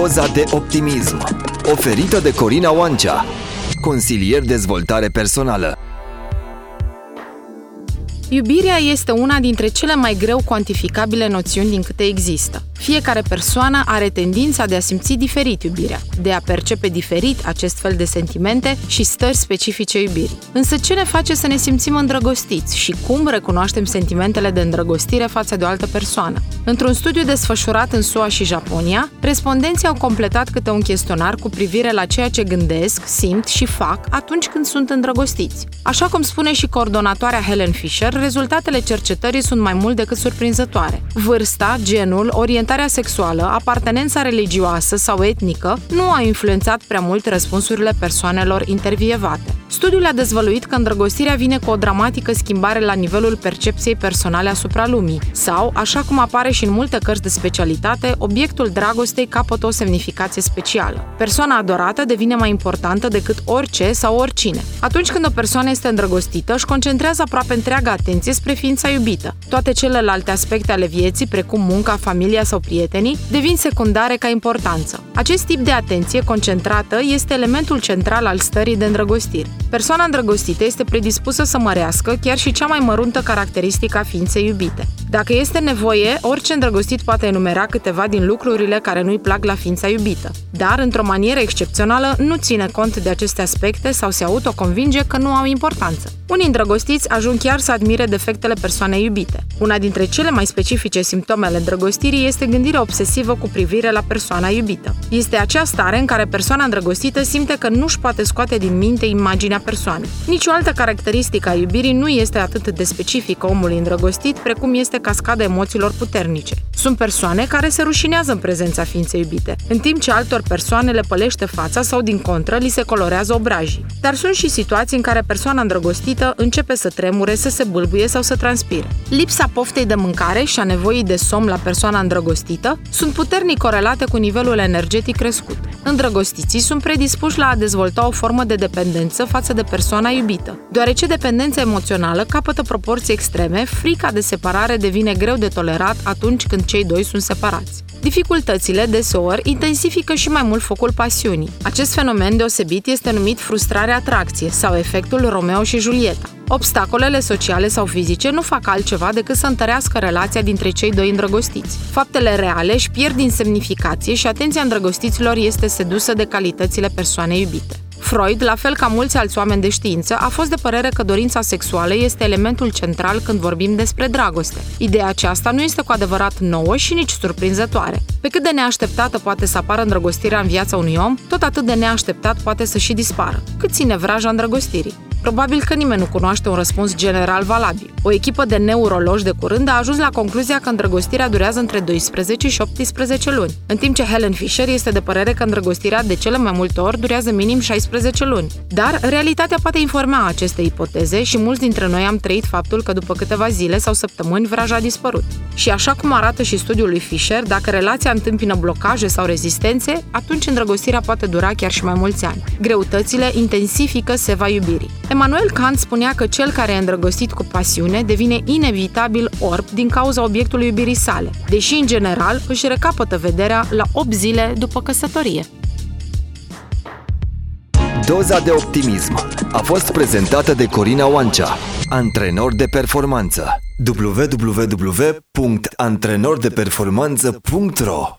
Doza de optimism Oferită de Corina Oancea Consilier dezvoltare personală Iubirea este una dintre cele mai greu cuantificabile noțiuni din câte există. Fiecare persoană are tendința de a simți diferit iubirea, de a percepe diferit acest fel de sentimente și stări specifice iubirii. Însă ce ne face să ne simțim îndrăgostiți și cum recunoaștem sentimentele de îndrăgostire față de o altă persoană? Într-un studiu desfășurat în SUA și Japonia, respondenții au completat câte un chestionar cu privire la ceea ce gândesc, simt și fac atunci când sunt îndrăgostiți. Așa cum spune și coordonatoarea Helen Fisher, rezultatele cercetării sunt mai mult decât surprinzătoare. Vârsta, genul, orientarea sexuală, apartenența religioasă sau etnică nu au influențat prea mult răspunsurile persoanelor intervievate. Studiul a dezvăluit că îndrăgostirea vine cu o dramatică schimbare la nivelul percepției personale asupra lumii, sau, așa cum apare și în multe cărți de specialitate, obiectul dragostei capătă o semnificație specială. Persoana adorată devine mai importantă decât orice sau oricine. Atunci când o persoană este îndrăgostită, își concentrează aproape întreaga atenție spre ființa iubită. Toate celelalte aspecte ale vieții, precum munca, familia sau prietenii, devin secundare ca importanță. Acest tip de atenție concentrată este elementul central al stării de îndrăgostire. Persoana îndrăgostită este predispusă să mărească chiar și cea mai măruntă caracteristică a ființei iubite. Dacă este nevoie, orice îndrăgostit poate enumera câteva din lucrurile care nu-i plac la ființa iubită. Dar, într-o manieră excepțională, nu ține cont de aceste aspecte sau se autoconvinge că nu au importanță. Unii îndrăgostiți ajung chiar să admire defectele persoanei iubite. Una dintre cele mai specifice simptome ale îndrăgostirii este gândirea obsesivă cu privire la persoana iubită. Este acea stare în care persoana îndrăgostită simte că nu-și poate scoate din minte imaginea persoanei. Nici o altă caracteristică a iubirii nu este atât de specifică omului îndrăgostit precum este cascada emoțiilor puternice. Sunt persoane care se rușinează în prezența ființei iubite, în timp ce altor persoane le pălește fața sau, din contră, li se colorează obrajii. Dar sunt și situații în care persoana îndrăgostită începe să tremure, să se bâlbuie sau să transpire. Lipsa poftei de mâncare și a nevoii de somn la persoana îndrăgostită sunt puternic corelate cu nivelul energetic crescut. Îndrăgostiții sunt predispuși la a dezvolta o formă de dependență față de persoana iubită. Deoarece dependența emoțională capătă proporții extreme, frica de separare devine greu de tolerat atunci când cei doi sunt separați. Dificultățile, deseori, intensifică și mai mult focul pasiunii. Acest fenomen deosebit este numit frustrarea atracție sau efectul Romeo și Julieta. Obstacolele sociale sau fizice nu fac altceva decât să întărească relația dintre cei doi îndrăgostiți. Faptele reale își pierd din semnificație și atenția îndrăgostiților este sedusă de calitățile persoanei iubite. Freud, la fel ca mulți alți oameni de știință, a fost de părere că dorința sexuală este elementul central când vorbim despre dragoste. Ideea aceasta nu este cu adevărat nouă și nici surprinzătoare. Pe cât de neașteptată poate să apară îndrăgostirea în viața unui om, tot atât de neașteptat poate să și dispară. Cât ține vraja îndrăgostirii? Probabil că nimeni nu cunoaște un răspuns general valabil. O echipă de neurologi de curând a ajuns la concluzia că îndrăgostirea durează între 12 și 18 luni, în timp ce Helen Fisher este de părere că îndrăgostirea de cele mai multe ori durează minim 16 luni. Dar realitatea poate informa aceste ipoteze și mulți dintre noi am trăit faptul că după câteva zile sau săptămâni vraja a dispărut. Și așa cum arată și studiul lui Fisher, dacă relația întâmpină blocaje sau rezistențe, atunci îndrăgostirea poate dura chiar și mai mulți ani. Greutățile intensifică seva iubirii. Emanuel Kant spunea că cel care e îndrăgostit cu pasiune devine inevitabil orb din cauza obiectului iubirii sale, deși în general își recapătă vederea la 8 zile după căsătorie. Doza de optimism a fost prezentată de Corina Oancea, antrenor de performanță. www.antrenordeperformanță.ro